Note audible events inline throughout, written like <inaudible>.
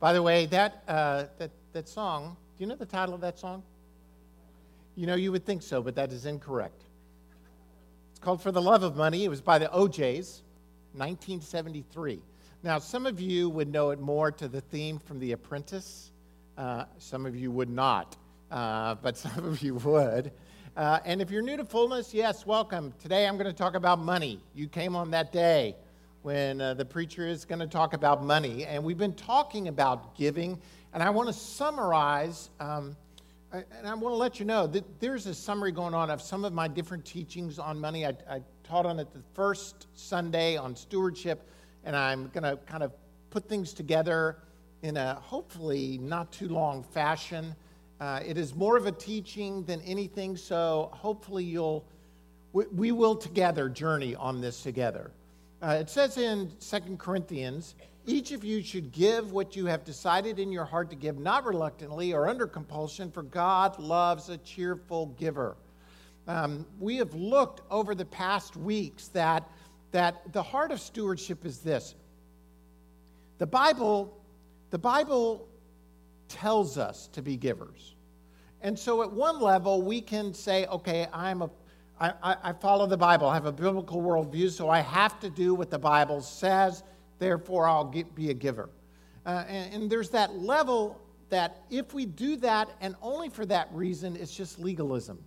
By the way, that, uh, that, that song, do you know the title of that song? You know, you would think so, but that is incorrect. It's called For the Love of Money. It was by the O'Jays, 1973. Now, some of you would know it more to the theme from The Apprentice. Uh, some of you would not, uh, but <laughs> some of you would. Uh, and if you're new to fullness, yes, welcome. Today I'm going to talk about money. You came on that day when uh, the preacher is going to talk about money. And we've been talking about giving. And I want to summarize, um, and I want to let you know that there's a summary going on of some of my different teachings on money. I, I taught on it the first Sunday on stewardship, and I'm going to kind of put things together in a hopefully not too long fashion. Uh, it is more of a teaching than anything, so hopefully you'll, we, we will together journey on this together. Uh, it says in Second Corinthians, each of you should give what you have decided in your heart to give, not reluctantly or under compulsion, for God loves a cheerful giver. Um, we have looked over the past weeks that, that the heart of stewardship is this. The Bible, the Bible tells us to be givers. And so at one level, we can say, okay, I'm a I, I, follow the Bible. I have a biblical worldview, so I have to do what the Bible says. Therefore, I'll get, be a giver. Uh, and, and there's that level that if we do that, and only for that reason, it's just legalism.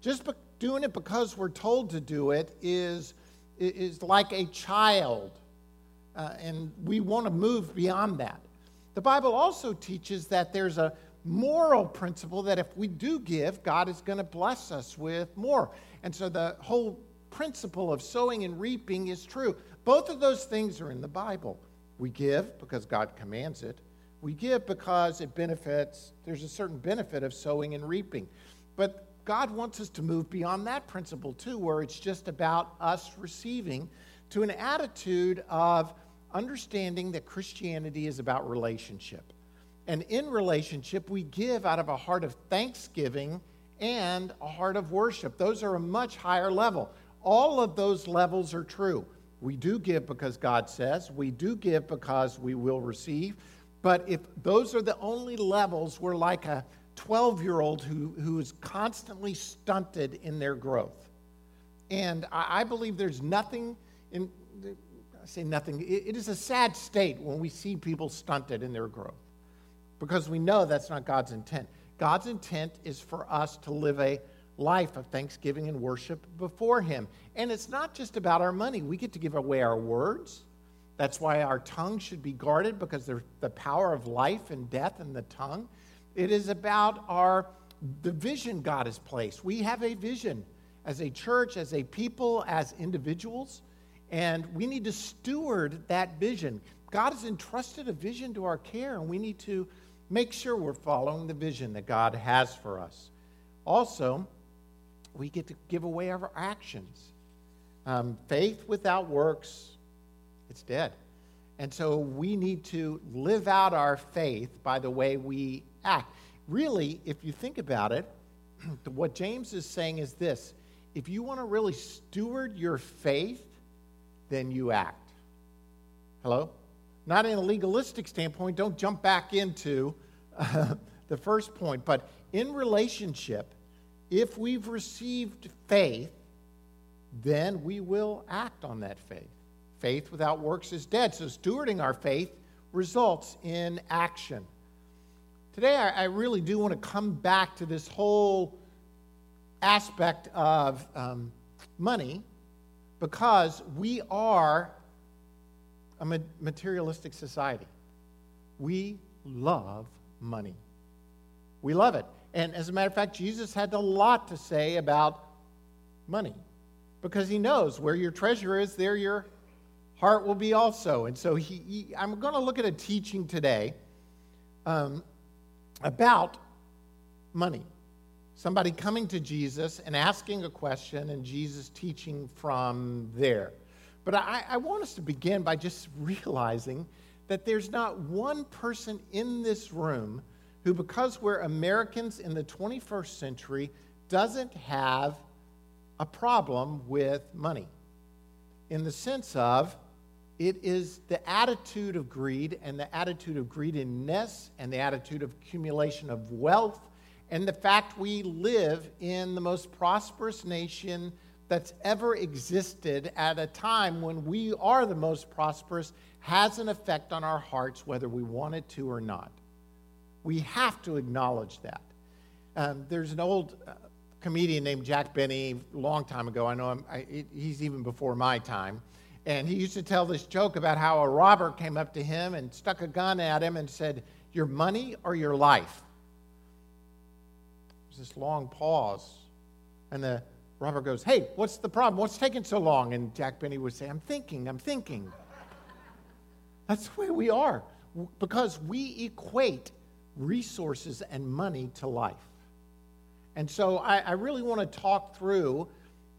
Just be- doing it because we're told to do it is, is like a child, uh, and we want to move beyond that. The Bible also teaches that there's a moral principle that if we do give, God is going to bless us with more. And so the whole principle of sowing and reaping is true. Both of those things are in the Bible. We give because God commands it. We give because it benefits, there's a certain benefit of sowing and reaping. But God wants us to move beyond that principle too, where it's just about us receiving to an attitude of understanding that Christianity is about relationship. And in relationship, we give out of a heart of thanksgiving and a heart of worship. Those are a much higher level. All of those levels are true. We do give because God says, we do give because we will receive. But if those are the only levels, we're like a 12 year old who, who is constantly stunted in their growth. And I, I believe there's nothing in, I say nothing, it, it is a sad state when we see people stunted in their growth because we know that's not God's intent. God's intent is for us to live a life of thanksgiving and worship before Him. And it's not just about our money. We get to give away our words. That's why our tongue should be guarded because there's the power of life and death in the tongue. It is about our the vision God has placed. We have a vision as a church, as a people, as individuals, and we need to steward that vision. God has entrusted a vision to our care, and we need to make sure we're following the vision that God has for us. Also, we get to give away our actions. Um, faith without works, it's dead. And so we need to live out our faith by the way we act. Really, if you think about it, <clears throat> what James is saying is this if you want to really steward your faith, then you act. Hello? not in a legalistic standpoint, don't jump back into uh, <laughs> the first point, but in relationship, if we've received faith, then we will act on that faith. Faith without works is dead. So, stewarding our faith results in action. Today, I, I really do want to come back to this whole aspect of um, money because we are a materialistic society. We love money. We love it. And as a matter of fact, Jesus had a lot to say about money because he knows where your treasure is, there your heart will be also. And so he, he I'm going to look at a teaching today um, about money. Somebody coming to Jesus and asking a question, and Jesus teaching from there. But I, I want us to begin by just realizing that there's not one person in this room who, because we're Americans in the 21st century, doesn't have a problem with money. In the sense of, It is the attitude of greed and the attitude of greediness and the attitude of accumulation of wealth and the fact we live in the most prosperous nation that's ever existed at a time when we are the most prosperous has an effect on our hearts whether we want it to or not. We have to acknowledge that. Um, there's an old uh, comedian named Jack Benny, long time ago. I know him, I, he's even before my time. And he used to tell this joke about how a robber came up to him and stuck a gun at him and said, Your money or your life? There's this long pause. And the robber goes, Hey, what's the problem? What's taking so long? And Jack Benny would say, I'm thinking, I'm thinking. That's the way we are because we equate resources and money to life. And so I, I really want to talk through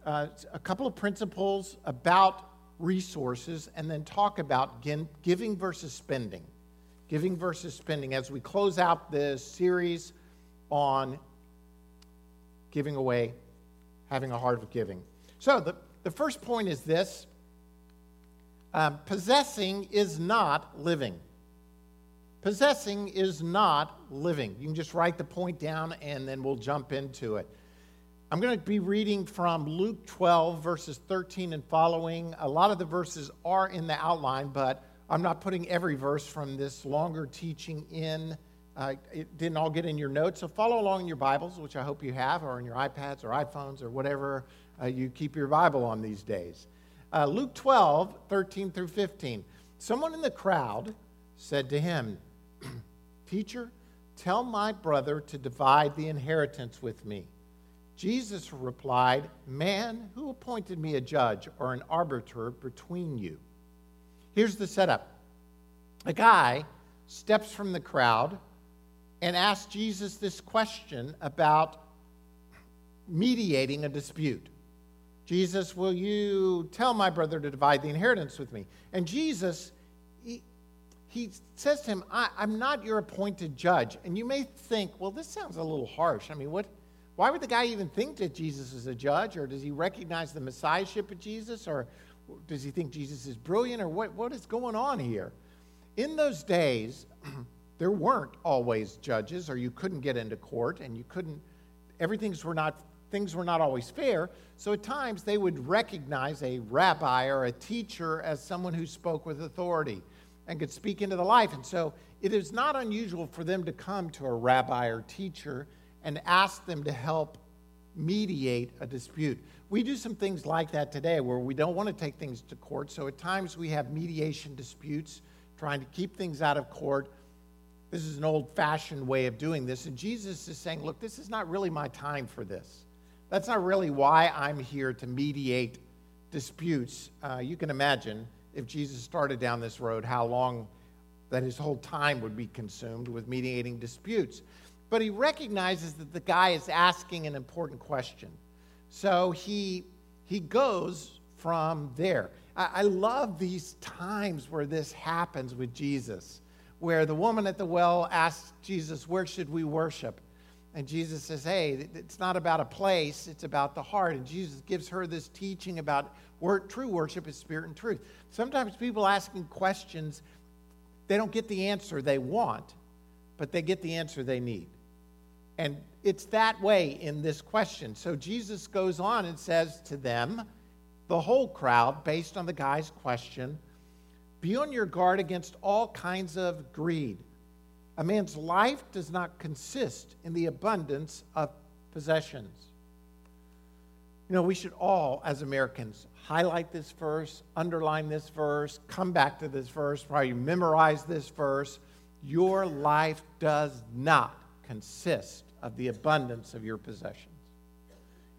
uh, a couple of principles about resources and then talk about giving versus spending. Giving versus spending as we close out this series on giving away, having a heart of giving. So the, the first point is this um, possessing is not living. Possessing is not living. You can just write the point down and then we'll jump into it. I'm going to be reading from Luke 12, verses 13 and following. A lot of the verses are in the outline, but I'm not putting every verse from this longer teaching in. Uh, it didn't all get in your notes, so follow along in your Bibles, which I hope you have, or in your iPads or iPhones or whatever uh, you keep your Bible on these days. Uh, Luke 12, 13 through 15. Someone in the crowd said to him, <clears throat> Teacher, tell my brother to divide the inheritance with me. Jesus replied, Man, who appointed me a judge or an arbiter between you? Here's the setup a guy steps from the crowd and asks Jesus this question about mediating a dispute. Jesus, will you tell my brother to divide the inheritance with me? And Jesus he says to him, I, am not your appointed judge. And you may think, well, this sounds a little harsh. I mean, what, why would the guy even think that Jesus is a judge? Or does he recognize the messiahship of Jesus? Or does he think Jesus is brilliant? Or what, what is going on here? In those days, <clears throat> there weren't always judges, or you couldn't get into court, and you couldn't, everything's were not, things were not always fair. So at times, they would recognize a rabbi or a teacher as someone who spoke with authority and could speak into the life. And so it is not unusual for them to come to a rabbi or teacher and ask them to help mediate a dispute. We do some things like that today where we don't want to take things to court. So at times we have mediation disputes, trying to keep things out of court. This is an old fashioned way of doing this. And Jesus is saying, look, this is not really my time for this. That's not really why I'm here to mediate disputes. Uh, you can imagine if Jesus started down this road, how long that his whole time would be consumed with mediating disputes. But he recognizes that the guy is asking an important question. So he, he goes from there. I, I love these times where this happens with Jesus, where the woman at the well asks Jesus, Where should we worship? And Jesus says, Hey, it's not about a place, it's about the heart. And Jesus gives her this teaching about true worship is spirit and truth. Sometimes people asking questions, they don't get the answer they want, but they get the answer they need. And it's that way in this question. So Jesus goes on and says to them, the whole crowd, based on the guy's question, be on your guard against all kinds of greed. A man's life does not consist in the abundance of possessions. You know, we should all, as Americans, highlight this verse, underline this verse, come back to this verse, probably memorize this verse. Your life does not consist of the abundance of your possessions.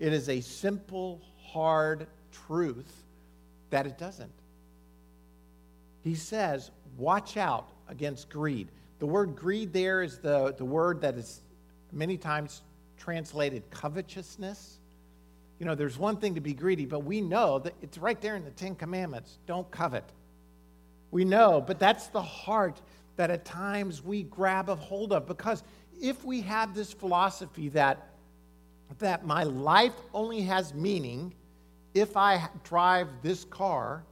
It is a simple, hard truth that it doesn't. He says, watch out against greed. The word greed there is the, the word that is many times translated covetousness. You know, there's one thing to be greedy, but we know that it's right there in the Ten Commandments don't covet. We know, but that's the heart that at times we grab a hold of because if we have this philosophy that that my life only has meaning if I drive this car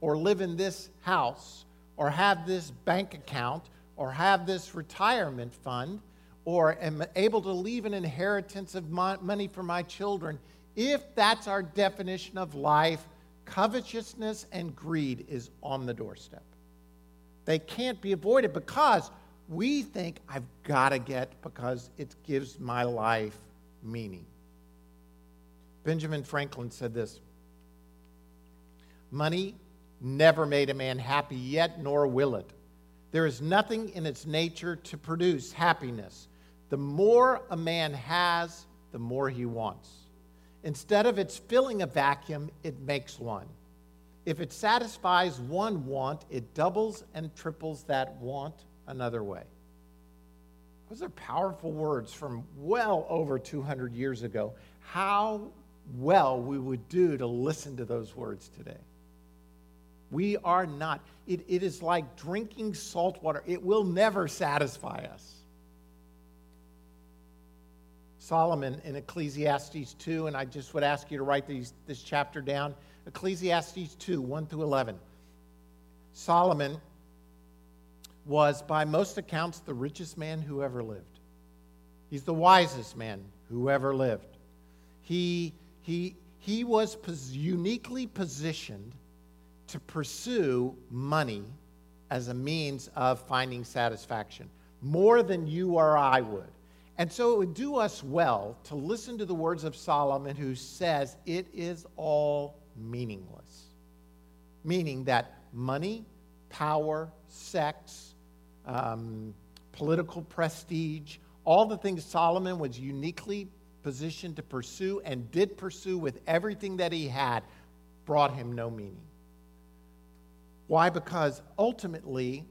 or live in this house or have this bank account or have this retirement fund or am able to leave an inheritance of money for my children, if that's our definition of life, covetousness and greed is on the doorstep. They can't be avoided because we think I've got to get because it gives my life meaning. Benjamin Franklin said this Money never made a man happy yet, nor will it. There is nothing in its nature to produce happiness. The more a man has, the more he wants. Instead of its filling a vacuum, it makes one. If it satisfies one want, it doubles and triples that want another way. Those are powerful words from well over 200 years ago. How well we would do to listen to those words today. We are not. It, it is like drinking salt water, it will never satisfy us. Solomon in Ecclesiastes 2, and I just would ask you to write these, this chapter down Ecclesiastes 2 1 through 11. Solomon was, by most accounts, the richest man who ever lived. He's the wisest man who ever lived. He, he, he was pos- uniquely positioned to pursue money as a means of finding satisfaction, more than you or I would. And so it would do us well to listen to the words of Solomon, who says it is all meaningless. Meaning that money, power, sex, um, political prestige, all the things Solomon was uniquely positioned to pursue and did pursue with everything that he had, brought him no meaning. Why? Because ultimately,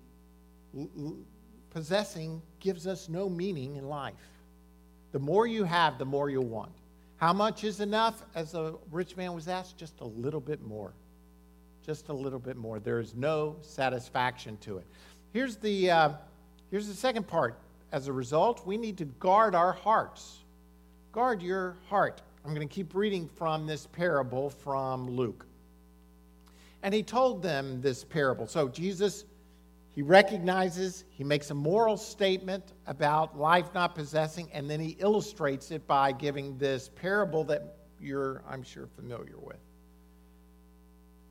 possessing gives us no meaning in life. The more you have, the more you'll want. How much is enough? As a rich man was asked, just a little bit more. Just a little bit more. There is no satisfaction to it. Here's the, uh, here's the second part. As a result, we need to guard our hearts. Guard your heart. I'm going to keep reading from this parable from Luke. And he told them this parable. So Jesus, he recognizes, he makes a moral statement about life not possessing, and then he illustrates it by giving this parable that you're, I'm sure, familiar with.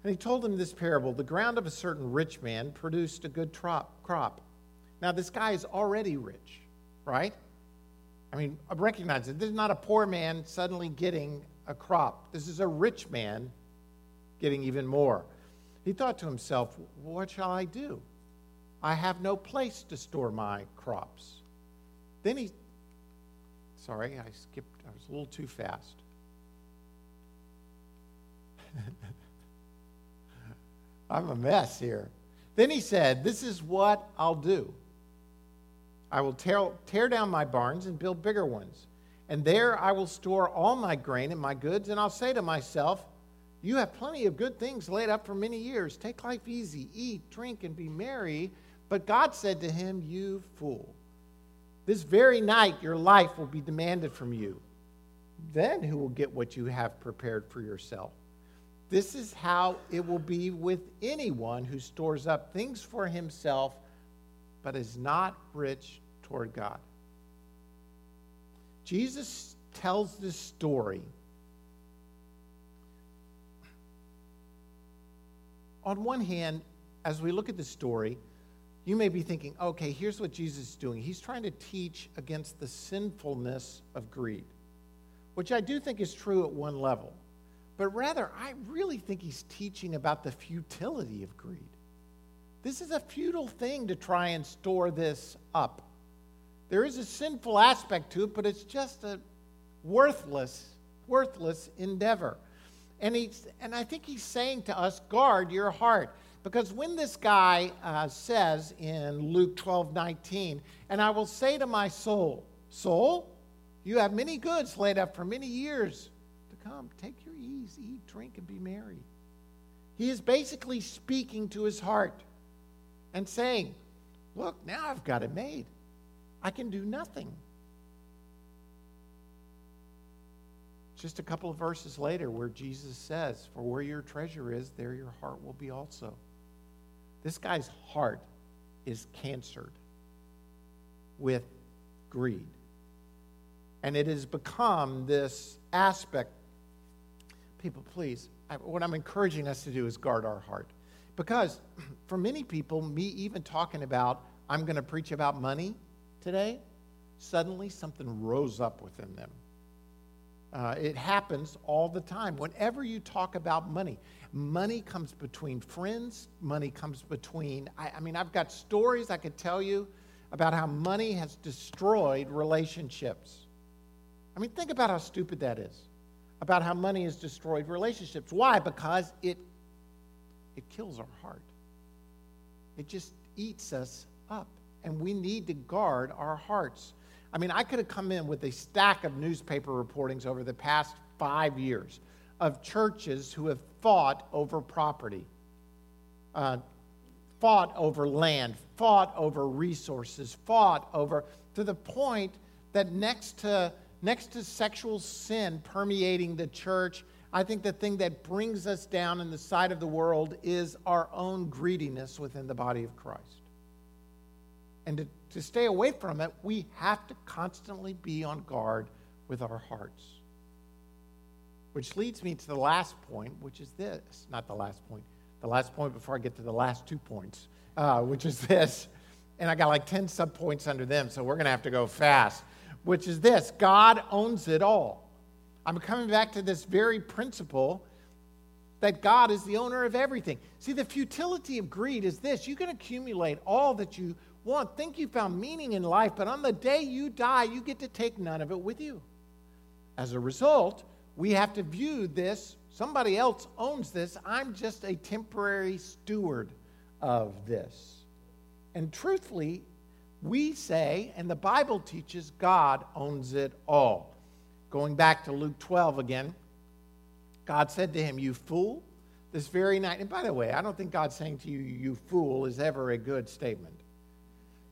And he told them this parable The ground of a certain rich man produced a good crop. Now, this guy is already rich, right? I mean, recognize it. This is not a poor man suddenly getting a crop. This is a rich man getting even more. He thought to himself, What shall I do? I have no place to store my crops. Then he, sorry, I skipped, I was a little too fast. <laughs> I'm a mess here. Then he said, This is what I'll do. I will tear, tear down my barns and build bigger ones. And there I will store all my grain and my goods, and I'll say to myself, you have plenty of good things laid up for many years. Take life easy, eat, drink, and be merry. But God said to him, You fool, this very night your life will be demanded from you. Then who will get what you have prepared for yourself? This is how it will be with anyone who stores up things for himself but is not rich toward God. Jesus tells this story on one hand, as we look at the story, you may be thinking, okay, here's what Jesus is doing. He's trying to teach against the sinfulness of greed, which I do think is true at one level. But rather, I really think he's teaching about the futility of greed. This is a futile thing to try and store this up. There is a sinful aspect to it, but it's just a worthless, worthless endeavor. And, he's, and I think he's saying to us, guard your heart. Because when this guy uh, says in Luke 12 19, and I will say to my soul, Soul, you have many goods laid up for many years to come. Take your ease, eat, drink, and be merry. He is basically speaking to his heart and saying, Look, now I've got it made. I can do nothing. Just a couple of verses later where Jesus says, For where your treasure is, there your heart will be also. This guy's heart is cancered with greed. And it has become this aspect. People, please, I, what I'm encouraging us to do is guard our heart. Because <clears throat> for many people, me even talking about, I'm going to preach about money today, suddenly something rose up within them. Uh, it happens all the time. Whenever you talk about money, money comes between friends, money comes between. I, I mean, I've got stories I could tell you about how money has destroyed relationships. I mean, think about how stupid that is. About how money has destroyed relationships. Why? Because it it kills our heart. It just eats us up. And we need to guard our hearts. I mean, I could have come in with a stack of newspaper reportings over the past five years of churches who have fought over property, uh, fought over land, fought over resources, fought over to the point that next to next to sexual sin permeating the church, I think the thing that brings us down in the sight of the world is our own greediness within the body of Christ. And to, to stay away from it, we have to constantly be on guard with our hearts. Which leads me to the last point, which is this. Not the last point, the last point before I get to the last two points, uh, which is this. And I got like 10 subpoints under them, so we're going to have to go fast, which is this God owns it all. I'm coming back to this very principle that God is the owner of everything. See, the futility of greed is this you can accumulate all that you want, think you found meaning in life, but on the day you die, you get to take none of it with you. As a result, we have to view this somebody else owns this. I'm just a temporary steward of this. And truthfully, we say, and the Bible teaches, God owns it all. Going back to Luke 12 again, God said to him, You fool, this very night. And by the way, I don't think God saying to you, You fool, is ever a good statement.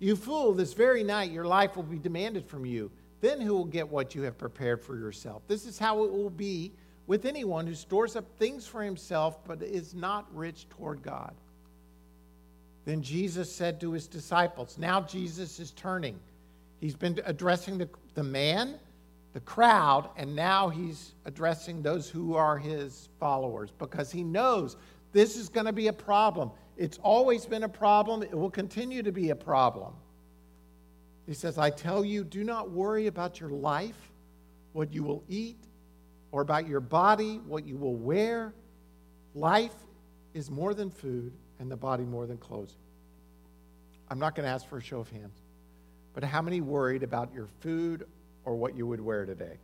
You fool, this very night your life will be demanded from you. Then who will get what you have prepared for yourself? This is how it will be with anyone who stores up things for himself but is not rich toward God. Then Jesus said to his disciples, Now Jesus is turning. He's been addressing the, the man, the crowd, and now he's addressing those who are his followers because he knows this is going to be a problem. It's always been a problem. It will continue to be a problem. He says, I tell you, do not worry about your life, what you will eat, or about your body, what you will wear. Life is more than food, and the body more than clothes. I'm not going to ask for a show of hands, but how many worried about your food or what you would wear today?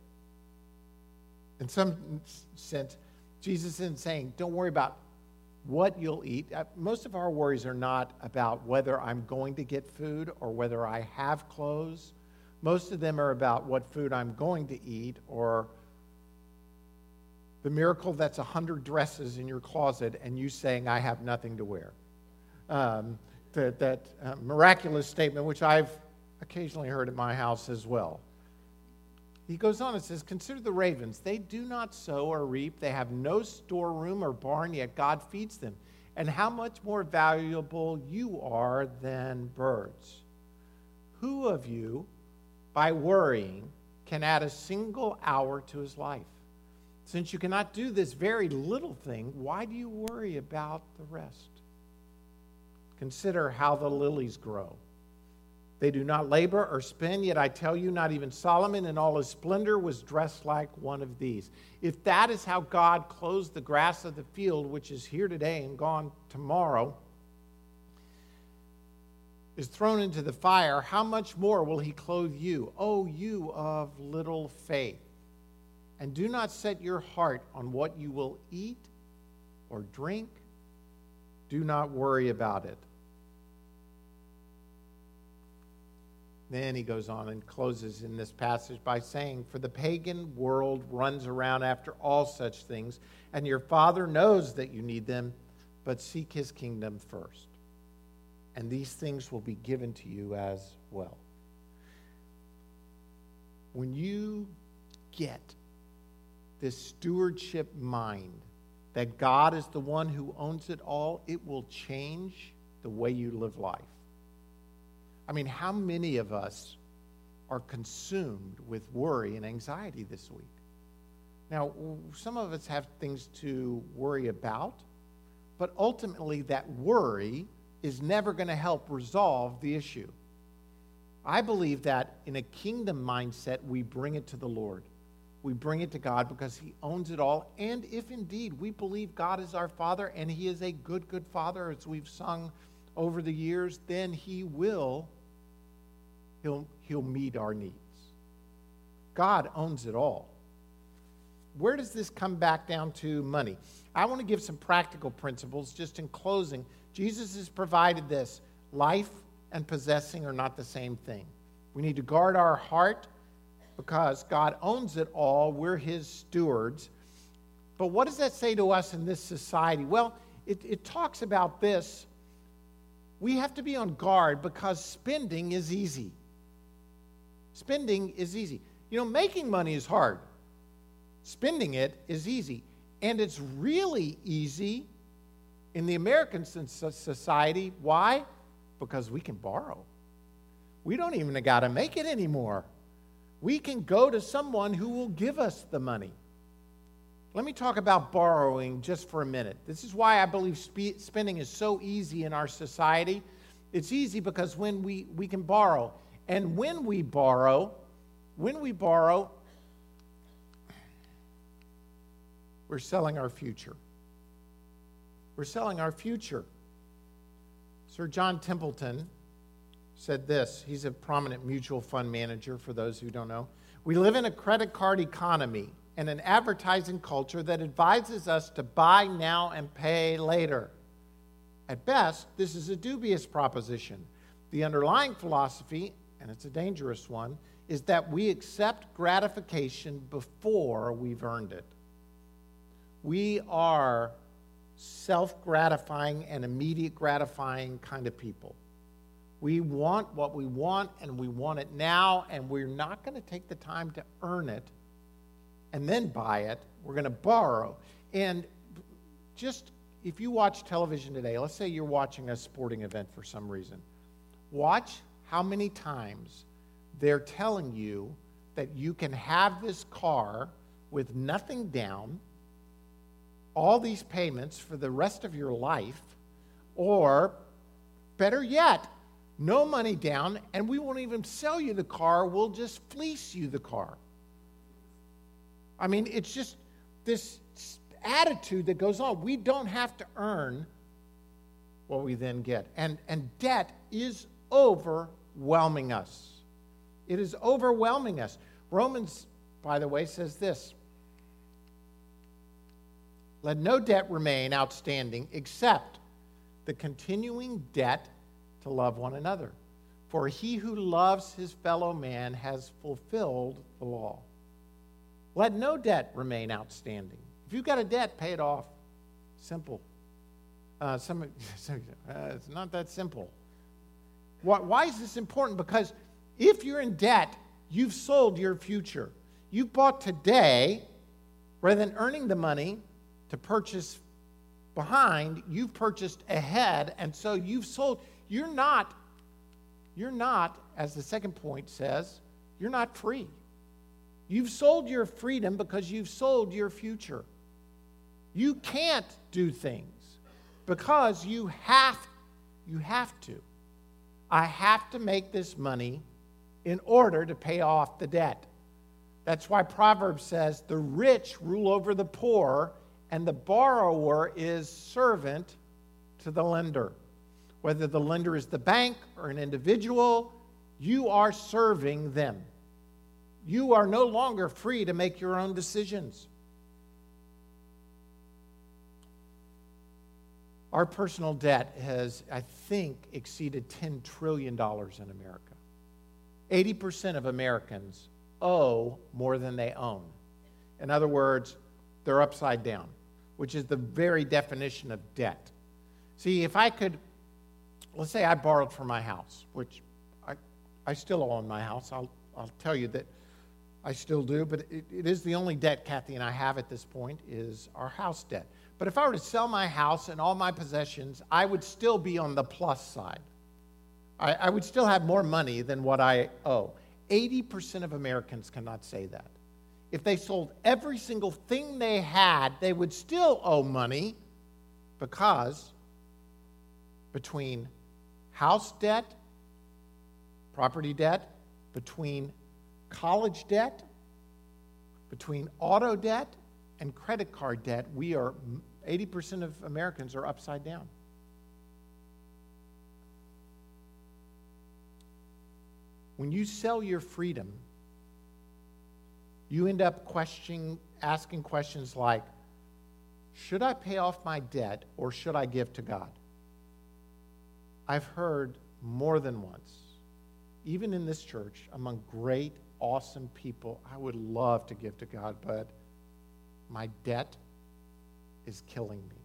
In some sense, Jesus isn't saying, don't worry about what you'll eat. Uh, most of our worries are not about whether I'm going to get food or whether I have clothes. Most of them are about what food I'm going to eat or the miracle that's a hundred dresses in your closet and you saying, I have nothing to wear. Um, that that uh, miraculous statement, which I've occasionally heard at my house as well. He goes on and says, Consider the ravens. They do not sow or reap, they have no storeroom or barn, yet God feeds them. And how much more valuable you are than birds. Who of you, by worrying, can add a single hour to his life? Since you cannot do this very little thing, why do you worry about the rest? Consider how the lilies grow. They do not labor or spin, yet I tell you, not even Solomon in all his splendor was dressed like one of these. If that is how God clothes the grass of the field, which is here today and gone tomorrow, is thrown into the fire, how much more will he clothe you, O you of little faith? And do not set your heart on what you will eat or drink. Do not worry about it Then he goes on and closes in this passage by saying, For the pagan world runs around after all such things, and your Father knows that you need them, but seek his kingdom first. And these things will be given to you as well. When you get this stewardship mind that God is the one who owns it all, it will change the way you live life. I mean, how many of us are consumed with worry and anxiety this week? Now, some of us have things to worry about, but ultimately, that worry is never going to help resolve the issue. I believe that in a kingdom mindset, we bring it to the Lord. We bring it to God because He owns it all. And if indeed we believe God is our Father and He is a good, good Father, as we've sung over the years, then He will, He'll, he'll meet our needs. God owns it all. Where does this come back down to money? I want to give some practical principles just in closing. Jesus has provided this life and possessing are not the same thing. We need to guard our heart because God owns it all. We're His stewards. But what does that say to us in this society? Well, it, it talks about this. We have to be on guard because spending is easy. Spending is easy. You know, making money is hard, spending it is easy. And it's really easy in the American society. Why? Because we can borrow. We don't even got to make it anymore. We can go to someone who will give us the money. Let me talk about borrowing just for a minute. This is why I believe spe- spending is so easy in our society. It's easy because when we, we can borrow, and when we borrow, when we borrow, we're selling our future. We're selling our future. Sir John Templeton said this. He's a prominent mutual fund manager, for those who don't know. We live in a credit card economy and an advertising culture that advises us to buy now and pay later. At best, this is a dubious proposition. The underlying philosophy, and it's a dangerous one, is that we accept gratification before we've earned it. We are self gratifying and immediate gratifying kind of people. We want what we want and we want it now, and we're not going to take the time to earn it and then buy it. We're going to borrow. And just if you watch television today, let's say you're watching a sporting event for some reason, watch how many times they're telling you that you can have this car with nothing down, all these payments for the rest of your life, or better yet, no money down, and we won't even sell you the car. We'll just fleece you the car. I mean, it's just this attitude that goes on. We don't have to earn what we then get. And, and debt is overwhelming us. It is overwhelming us. Romans, by the way, says this Let no debt remain outstanding except the continuing debt to love one another. For he who loves his fellow man has fulfilled the law. Let no debt remain outstanding. If you've got a debt, pay it off. Simple. Uh, some, <laughs> uh, it's not that simple. Why, is this important? Because if you're in debt, you've sold your future. You've bought today rather than earning the money to purchase behind, you've purchased ahead, and so you've sold. You're not, you're not, as the second point says, you're not free. You've sold your freedom because you've sold your future. You can't do things because you have you have to. I have to make this money in order to pay off the debt. That's why Proverbs says the rich rule over the poor and the borrower is servant to the lender. Whether the lender is the bank or an individual, you are serving them. You are no longer free to make your own decisions. Our personal debt has, I think, exceeded $10 trillion in America. 80% of Americans owe more than they own. In other words, they're upside down, which is the very definition of debt. See, if I could let's say I borrowed for my house, which I, I still own my house. I'll, I'll tell you that I still do, but it, it is the only debt Kathy and I have at this point is our house debt. But if I were to sell my house and all my possessions, I would still be on the plus side. I, I would still have more money than what I owe. 80% of Americans cannot say that. If they sold every single thing they had, they would still owe money because between house debt, property debt, between college debt, between auto debt and credit card debt, we are 80% of Americans are upside down. When you sell your freedom, you end up questioning, asking questions like Should I pay off my debt or should I give to God? I've heard more than once, even in this church, among great, awesome people, I would love to give to God, but my debt is killing me.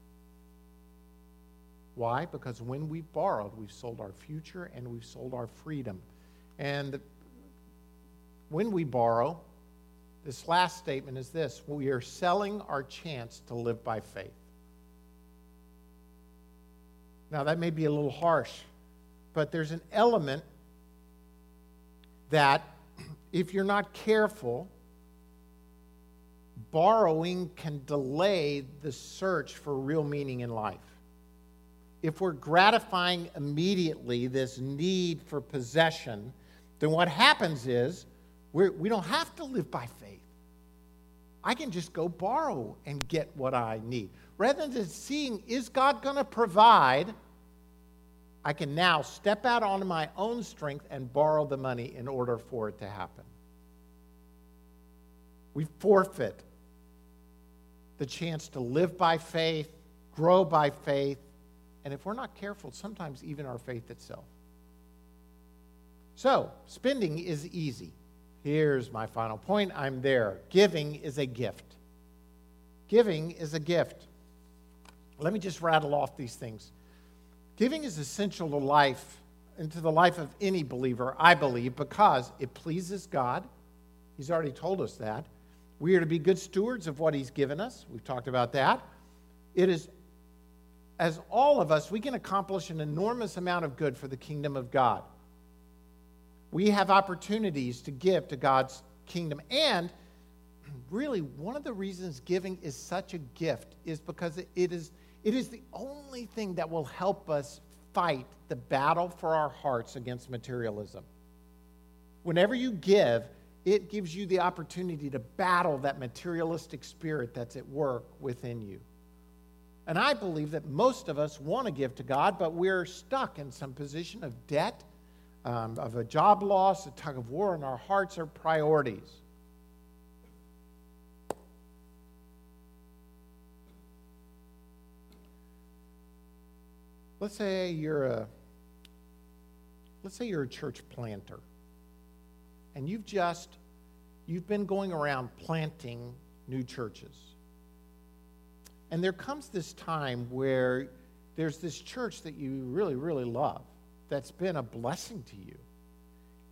Why? Because when we've borrowed, we've sold our future and we've sold our freedom. And when we borrow, this last statement is this we are selling our chance to live by faith. Now, that may be a little harsh, but there's an element that, if you're not careful, borrowing can delay the search for real meaning in life. If we're gratifying immediately this need for possession, then what happens is we're, we do not have to live by faith. I can just go borrow and get what I need. Rather than seeing, is God going to provide? I can now step out on my own strength and borrow the money in order for it to happen. We forfeit the chance to live by faith, grow by faith, and if we're not careful, sometimes even our faith itself. So, spending is easy. Here's my final point I'm there. Giving is a gift. Giving is a gift. Let me just rattle off these things. Giving is essential to life and to the life of any believer, I believe, because it pleases God. He's already told us that. We are to be good stewards of what He's given us. We've talked about that. It is, as all of us, we can accomplish an enormous amount of good for the kingdom of God we have opportunities to give to God's kingdom. And really, one of the reasons giving is such a gift is because it is, it is the only thing that will help us fight the battle for our hearts against materialism. Whenever you give, it gives you the opportunity to battle that materialistic spirit that's at work within you. And I believe that most of us want to give to God, but we're stuck in some position of debt um, of a job loss, a tug of war, and our hearts are priorities. Let's say you're a let's say you're a church planter and you've just you've been going around planting new churches. And there comes this time where there's this church that you really, really love that's been a blessing to you.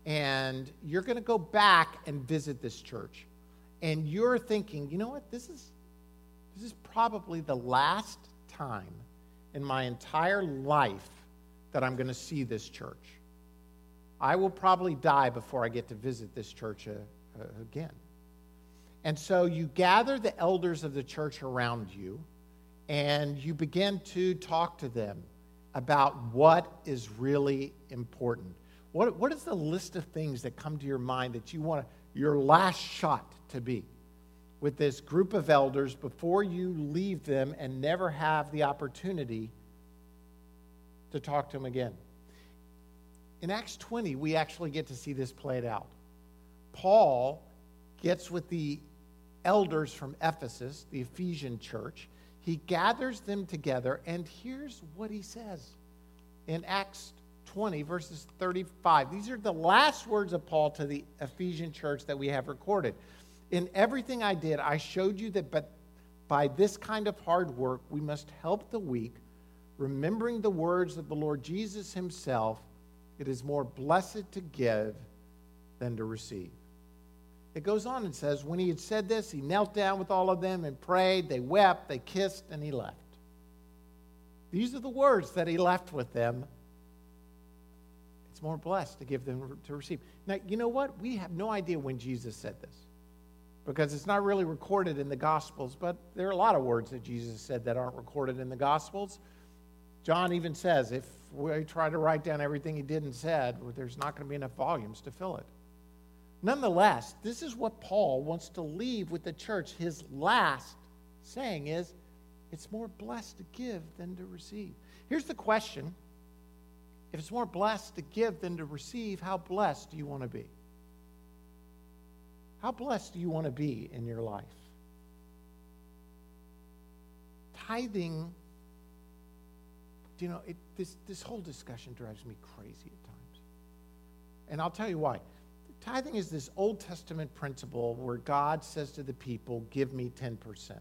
And you're going to go back and visit this church. And you're thinking, you know what? This is, this is probably the last time in my entire life that I'm going to see this church. I will probably die before I get to visit this church uh, uh, again. And so you gather the elders of the church around you and you begin to talk to them about what is really important. What, what is the list of things that come to your mind that you want your last shot to be with this group of elders before you leave them and never have the opportunity to talk to them again? In Acts 20, we actually get to see this played out. Paul gets with the elders from Ephesus, the Ephesian church, he gathers them together, and here's what he says in Acts 20, verses 35. These are the last words of Paul to the Ephesian church that we have recorded. In everything I did, I showed you that but by this kind of hard work, we must help the weak, remembering the words of the Lord Jesus himself it is more blessed to give than to receive. it goes on and says, When he had said this, he knelt down with all of them and prayed. They wept, they kissed, and he left. These are the words that he left with them. It's more blessed to give than to receive. Now, you know what? We have no idea when Jesus said this because it's not really recorded in the Gospels, but there are a lot of words that Jesus said that aren't recorded in the Gospels. John even says if we try to write down everything he did and said, there's not going to be enough volumes to fill it. Nonetheless, this is what Paul wants to leave with the church. His last saying is, it's more blessed to give than to receive. Here's the question if it's more blessed to give than to receive, how blessed do you want to be? How blessed do you want to be in your life? Tithing, you know, it, this, this whole discussion drives me crazy at times. And I'll tell you why. Tithing is this Old Testament principle where God says to the people, Give me 10%.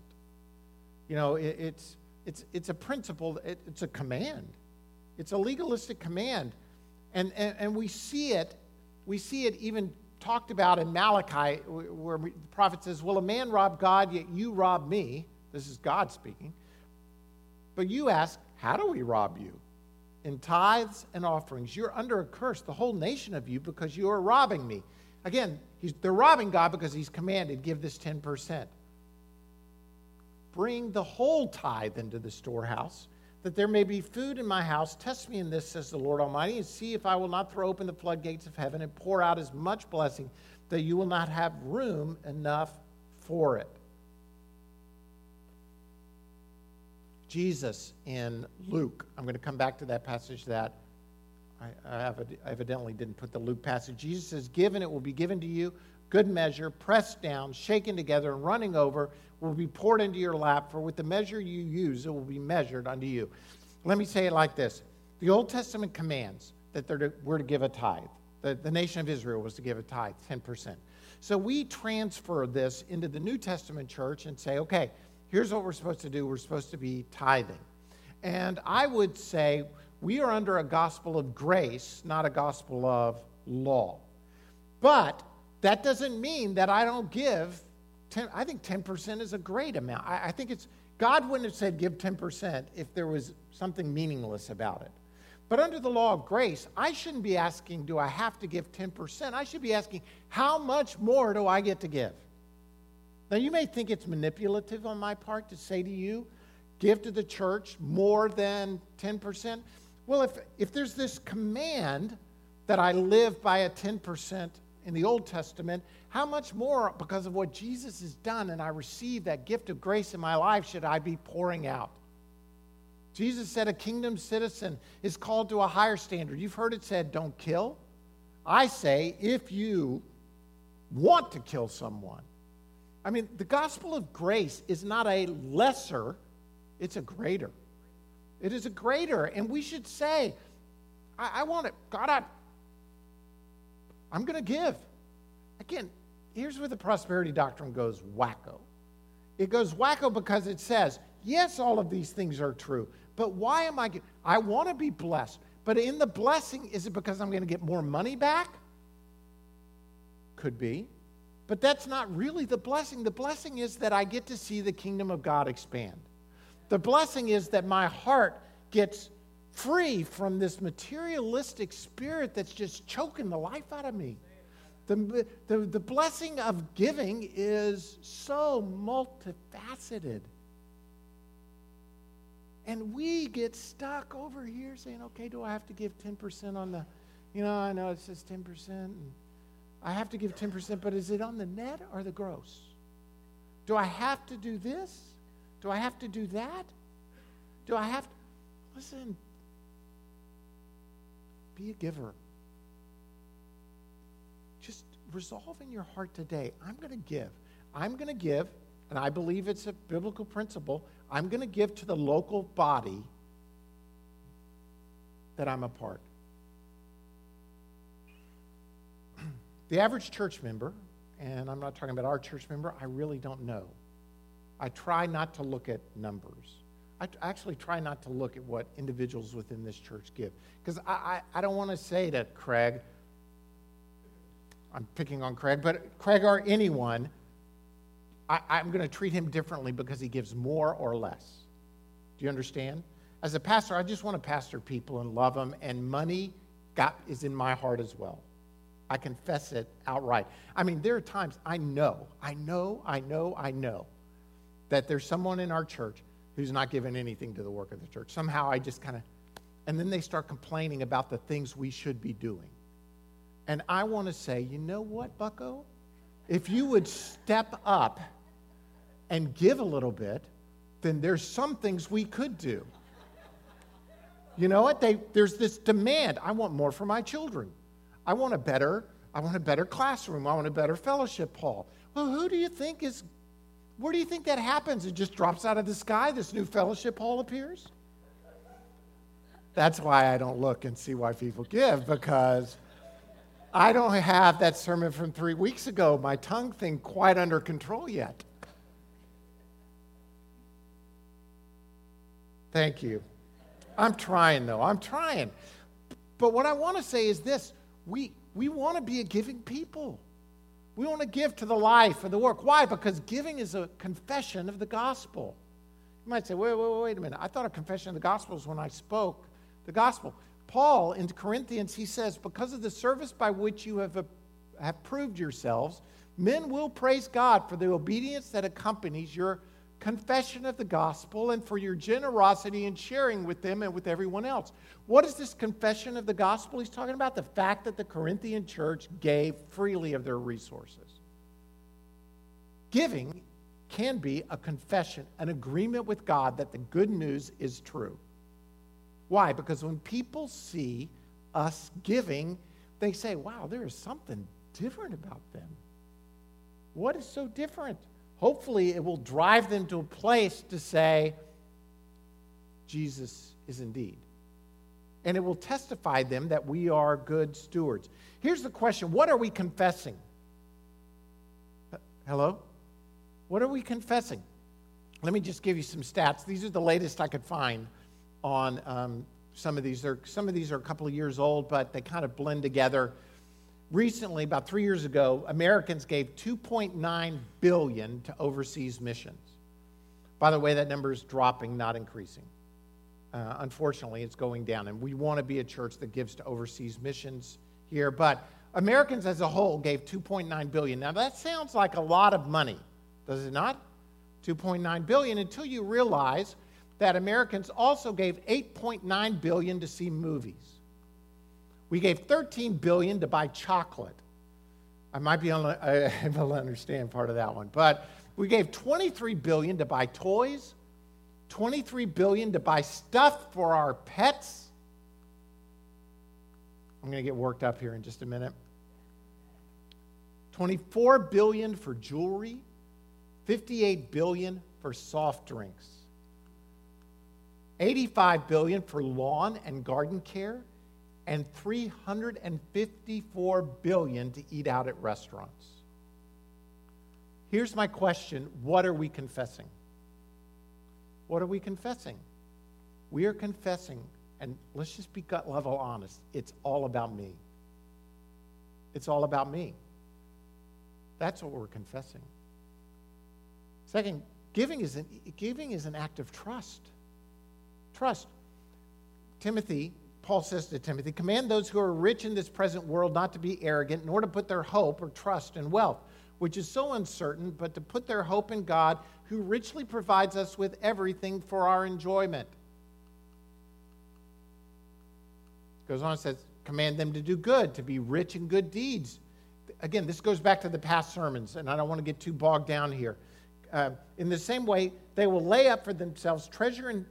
You know, it, it's, it's, it's a principle, it, it's a command. It's a legalistic command. And, and, and we see it, we see it even talked about in Malachi, where the prophet says, Will a man rob God, yet you rob me? This is God speaking. But you ask, How do we rob you? in tithes and offerings. You're under a curse, the whole nation of you, because you are robbing me. Again, they're robbing God because he's commanded, give this 10%. Bring the whole tithe into the storehouse, that there may be food in my house. Test me in this, says the Lord Almighty, and see if I will not throw open the floodgates of heaven and pour out as much blessing that you will not have room enough for it. Jesus in Luke. I'm going to come back to that passage that I, I evidently didn't put the Luke passage. Jesus says, Given it will be given to you, good measure, pressed down, shaken together, and running over, will be poured into your lap, for with the measure you use, it will be measured unto you. Let me say it like this The Old Testament commands that to, we're to give a tithe. The, the nation of Israel was to give a tithe, 10%. So we transfer this into the New Testament church and say, okay, here's what we're supposed to do we're supposed to be tithing. And I would say we are under a gospel of grace, not a gospel of law. But that doesn't mean that I don't give 10, I think 10% is a great amount. I, I think it's, God wouldn't have said give 10% if there was something meaningless about it. But under the law of grace, I shouldn't be asking, do I have to give 10%? I should be asking, how much more do I get to give? Now, you may think it's manipulative on my part to say to you, give to the church more than 10%. Well, if, if there's this command that I live by a 10% in the Old Testament, how much more, because of what Jesus has done and I receive that gift of grace in my life, should I be pouring out? Jesus said a kingdom citizen is called to a higher standard. You've heard it said, don't kill. I say, if you want to kill someone, I mean, the gospel of grace is not a lesser, it's a greater. It is a greater. And we should say, I, I want it. God, I, I'm going to give. Again, here's where the prosperity doctrine goes wacko. It goes wacko because it says, yes, all of these things are true, but why am I? I want to be blessed, but in the blessing, is it because I'm going to get more money back? Could be. But that's not really the blessing. The blessing is that I get to see the kingdom of God expand. The blessing is that my heart gets free from this materialistic spirit that's just choking the life out of me. The, the, the blessing of giving is so multifaceted. And we get stuck over here saying, okay, do I have to give 10% on the, you know, I know it says 10%. And I have to give 10%, but is it on the net or the gross? Do I have to do this? Do I have to do that? Do I have to? Listen, be a giver. Just resolve in your heart today I'm going to give. I'm going to give, and I believe it's a biblical principle. I'm going to give to the local body that I'm a part. The average church member, and I'm not talking about our church member, I really don't know. I try not to look at numbers. I actually try not to look at what individuals within this church give. Because I, I, I, don't want to say to Craig, I'm picking on Craig, but Craig or anyone, I, I'm going to treat him differently because he gives more or less. Do you understand? As a pastor, I just want to pastor people and love them, and money got, is in my heart as well. I confess it outright. I mean, there are times I know, I know, I know, I know that there's someone in our church who's not giving anything to the work of the church. Somehow I just kind of, and then they start complaining about the things we should be doing. And I want to say, you know what, Bucko? If you would step up and give a little bit, then there's some things we could do. You know what? They, there's this demand. I want more for my children. I want a better, I want a better classroom. I want a better fellowship hall. Well, who do you think is where do you think that happens? It just drops out of the sky, this new fellowship hall appears? That's why I don't look and see why people give, because I don't have that sermon from three weeks ago, my tongue thing, quite under control yet. Thank you. I'm trying, though. I'm trying. But what I want to say is this we, we want to be a giving people. We want to give to the life and the work. Why? Because giving is a confession of the gospel. You might say, wait, wait, wait a minute. I thought a confession of the gospel was when I spoke the gospel. Paul in Corinthians, he says, because of the service by which you have, uh, have proved yourselves, men will praise God for the obedience that accompanies your confession of the gospel and for your generosity in sharing with them and with everyone else. What is this confession of the gospel? He's talking about the fact that the Corinthian church gave freely of their resources. Giving can be a confession, an agreement with God that the good news is true. Why? Because when people see us giving, they say, wow, there is something different about them. What is so different? Hopefully it will drive them to a place to say, Jesus is indeed. And it will testify them that we are good stewards. Here's the question what are we confessing? Hello? What are we confessing? Let me just give you some stats. These are the latest I could find on um, some of these. They're, some of these are a couple of years old, but they kind of blend together recently, about three years ago, Americans gave 2.9 billion to overseas missions. By the way, that number is dropping, not increasing. Uh, unfortunately, it's going down, and we want to be a church that gives to overseas missions here. But Americans as a whole gave 2.9 billion. Now that sounds like a lot of money, does it not? 2.9 billion until you realize that Americans also gave 8.9 billion to see movies. We gave 13 billion to buy chocolate. I might be able <laughs> to understand part of that one, but we gave 23 billion to buy toys, 23 billion to buy stuff for our pets. I'm going to get worked up here in just a minute. 24 billion for jewelry, 58 billion for soft drinks. 85 billion for lawn and garden care, and 354 billion to eat out at restaurants. Here's my question, what are we confessing? What are we confessing? We are confessing and let's just be gut level honest. It's all about me. It's all about me. That's what we're confessing. Second, giving is an, giving is an act of trust. Trust. Timothy Paul says to Timothy, command those who are rich in this present world not to be arrogant, nor to put their hope or trust in wealth, which is so uncertain, but to put their hope in God, who richly provides us with everything for our enjoyment. Goes on and says, command them to do good, to be rich in good deeds. Again, this goes back to the past sermons, and I don't want to get too bogged down here. Uh, in the same way, they will lay up for themselves treasure in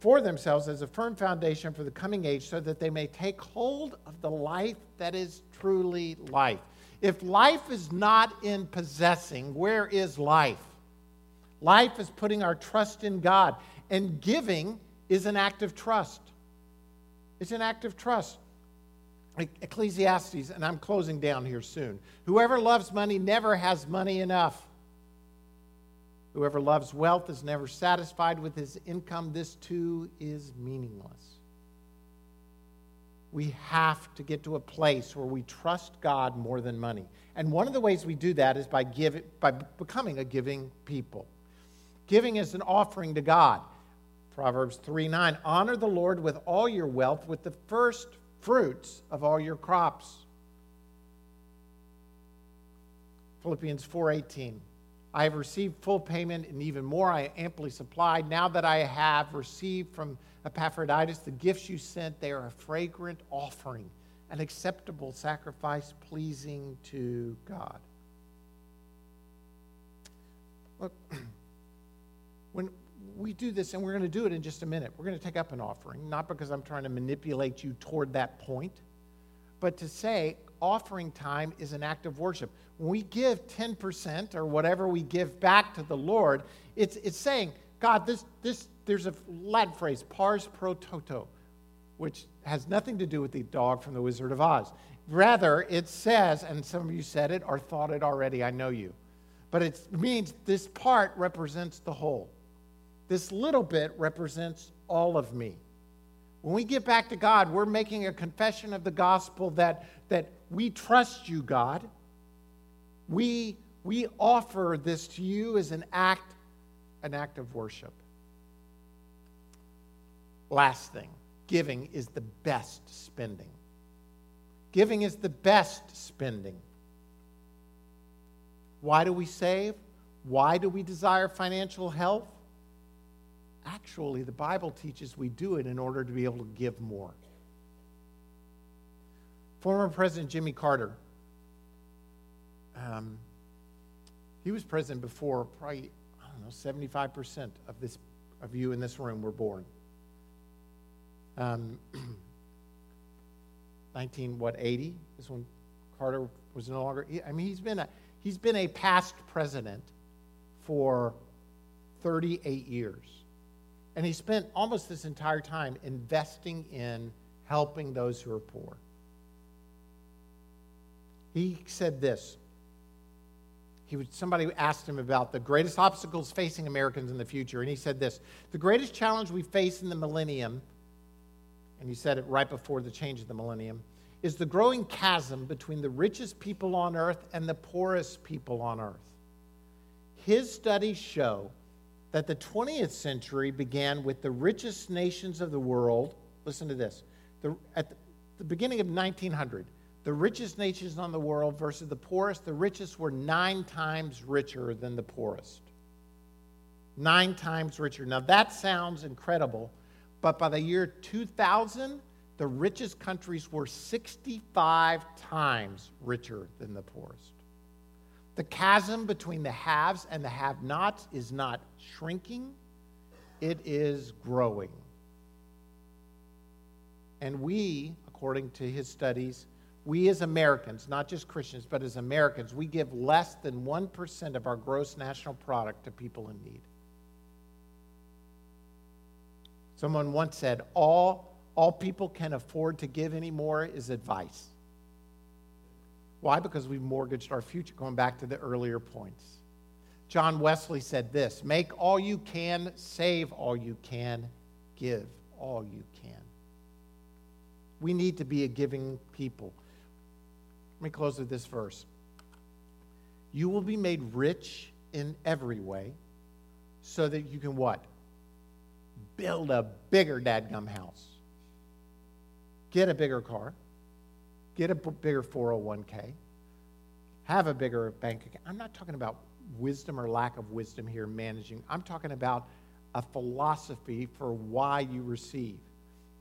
for themselves as a firm foundation for the coming age so that they may take hold of the life that is truly life. If life is not in possessing, where is life? Life is putting our trust in God, and giving is an act of trust. It's an act of trust. Ecclesiastes, and I'm closing down here soon. Whoever loves money never has money enough. Whoever loves wealth is never satisfied with his income. This too is meaningless. we have to get to a place where we trust God more than money. And one of the ways we do that is by, give, by becoming a giving people. Giving is an offering to God. Proverbs 3 9, honor the Lord with all your wealth, with the first fruits of all your crops. Philippians 4:18 I have received full payment and even more. I amply supplied. Now that I have received from Epaphroditus the gifts you sent they are a fragrant offering an acceptable sacrifice pleasing to God. Look <clears throat> when we do this and we're going to do it in just a minute we're going to take up an offering not because I'm trying to manipulate you toward that point but to say offering time is an act of worship. When we give 10% or whatever we give back to the Lord, it's, it's saying, God, this, this, there's a Latin phrase, pars pro toto, which has nothing to do with the dog from the Wizard of Oz. Rather, it says, and some of you said it or thought it already, I know you, but it means this part represents the whole. This little bit represents all of me. When we get back to God, we're making a confession of the gospel that, that we trust you, God. We, we offer this to you as an act, an act of worship. Last thing giving is the best spending. Giving is the best spending. Why do we save? Why do we desire financial health? Actually, the Bible teaches we do it in order to be able to give more. Former President Jimmy Carter, um, he was president before probably, I don't know, 75% of, this, of you in this room were born. Um, <clears throat> 19, what, 80 is when Carter was no longer, I mean, he's been a, he's been a past president for 38 years. And he spent almost this entire time investing in helping those who are poor. He said this. He would, somebody asked him about the greatest obstacles facing Americans in the future, and he said this The greatest challenge we face in the millennium, and he said it right before the change of the millennium, is the growing chasm between the richest people on earth and the poorest people on earth. His studies show that the 20th century began with the richest nations of the world. Listen to this. The, at the beginning of 1900, the richest nations on the world versus the poorest, the richest were nine times richer than the poorest. Nine times richer. Now that sounds incredible, but by the year 2000, the richest countries were 65 times richer than the poorest. The chasm between the haves and the have nots is not shrinking, it is growing. And we, according to his studies, we as Americans, not just Christians, but as Americans, we give less than 1% of our gross national product to people in need. Someone once said, all, all people can afford to give anymore is advice. Why? Because we've mortgaged our future, going back to the earlier points. John Wesley said this Make all you can, save all you can, give all you can. We need to be a giving people. Let me close with this verse. You will be made rich in every way so that you can what? Build a bigger dadgum house. Get a bigger car get a bigger 401k, have a bigger bank account. I'm not talking about wisdom or lack of wisdom here managing. I'm talking about a philosophy for why you receive.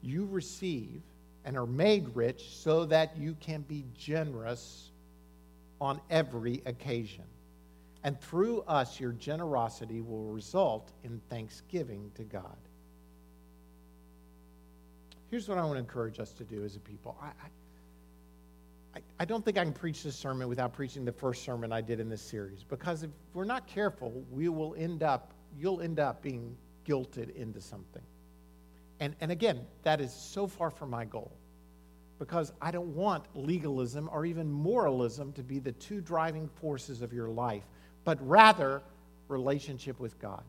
You receive and are made rich so that you can be generous on every occasion. And through us, your generosity will result in thanksgiving to God. Here's what I want to encourage us to do as a people. I, I, I, I don't think I can preach this sermon without preaching the first sermon I did in this series because if we're not careful, we will end up, you'll end up being guilted into something. And, and again, that is so far from my goal because I don't want legalism or even moralism to be the two driving forces of your life, but rather relationship with God.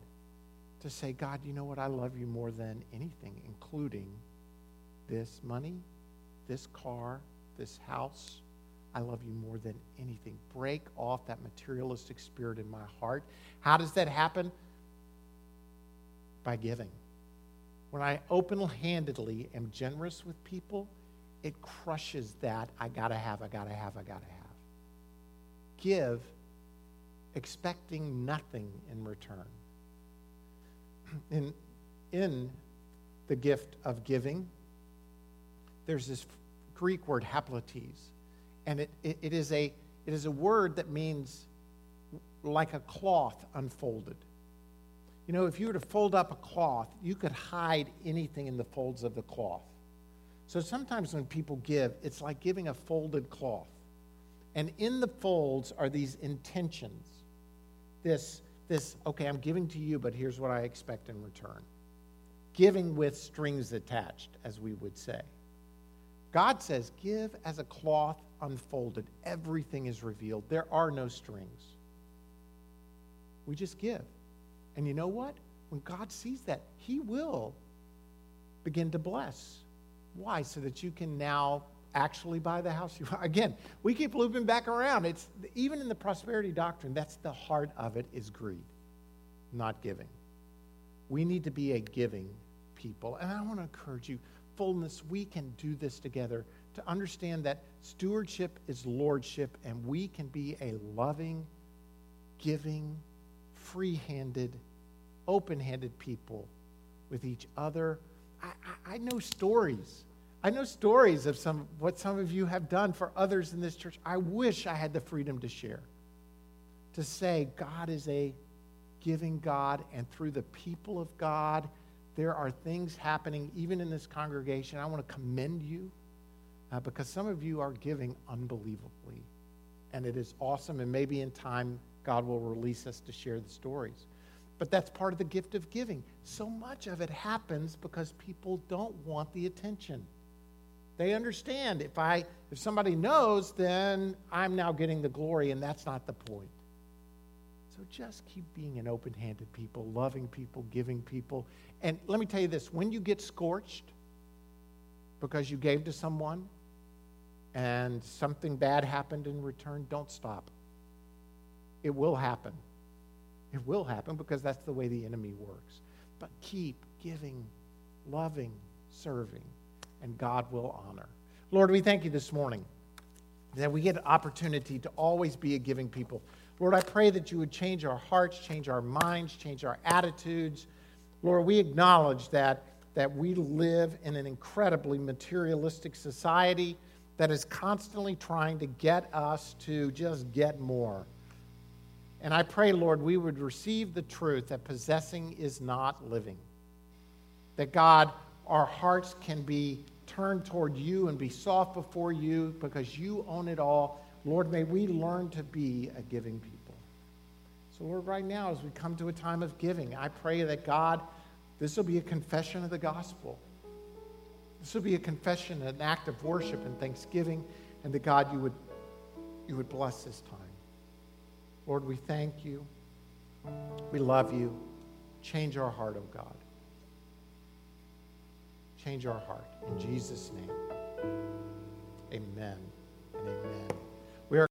To say, God, you know what? I love you more than anything, including this money, this car, this house. I love you more than anything. Break off that materialistic spirit in my heart. How does that happen? By giving. When I open handedly am generous with people, it crushes that I gotta have, I gotta have, I gotta have. Give expecting nothing in return. In, in the gift of giving, there's this Greek word haplotes, and it, it, it, is a, it is a word that means like a cloth unfolded. You know, if you were to fold up a cloth, you could hide anything in the folds of the cloth. So sometimes when people give, it's like giving a folded cloth. And in the folds are these intentions. This, this, okay, I'm giving to you, but here's what I expect in return. Giving with strings attached, as we would say. God says, give as a cloth unfolded. Everything is revealed. There are no strings. We just give. And you know what? When God sees that, He will begin to bless. Why? So that you can now actually buy the house you want. <laughs> Again, we keep looping back around. It's even in the prosperity doctrine, that's the heart of it is greed, not giving. We need to be a giving people. And I want to encourage you, we can do this together to understand that stewardship is lordship, and we can be a loving, giving, free handed, open handed people with each other. I, I, I, know stories. I know stories of some what some of you have done for others in this church. I wish I had the freedom to share. To say God is a giving God, and through the people of God, there are things happening even in this congregation. I want to commend you uh, because some of you are giving unbelievably. And it is awesome. And maybe in time, God will release us to share the stories. But that's part of the gift of giving. So much of it happens because people don't want the attention. They understand if I if somebody knows, then I'm now getting the glory, and that's not the point. So just keep being an open-handed people, loving people, giving people. And let me tell you this, when you get scorched because you gave to someone, and something bad happened in return, don't stop. It will happen. It will happen because that's the way the enemy works. But keep giving, loving, serving, and God will honor. Lord, we thank you this morning that we get an opportunity to always be a giving people. Lord, I pray that you would change our hearts, change our minds, change our attitudes. Lord, we acknowledge that, that we live in an incredibly materialistic society that is constantly trying to get us to just get more. And I pray, Lord, we would receive the truth that possessing is not living. That God, our hearts can be turned toward you and be soft before you because you own it all. Lord, may we learn to be a giving people. So, Lord, right now, as we come to a time of giving, I pray that God, this will be a confession of the gospel. This will be a confession, an act of worship and thanksgiving, and that God, you would, you would bless this time. Lord, we thank you. We love you. Change our heart, O oh God. Change our heart. In Jesus' name, amen amen.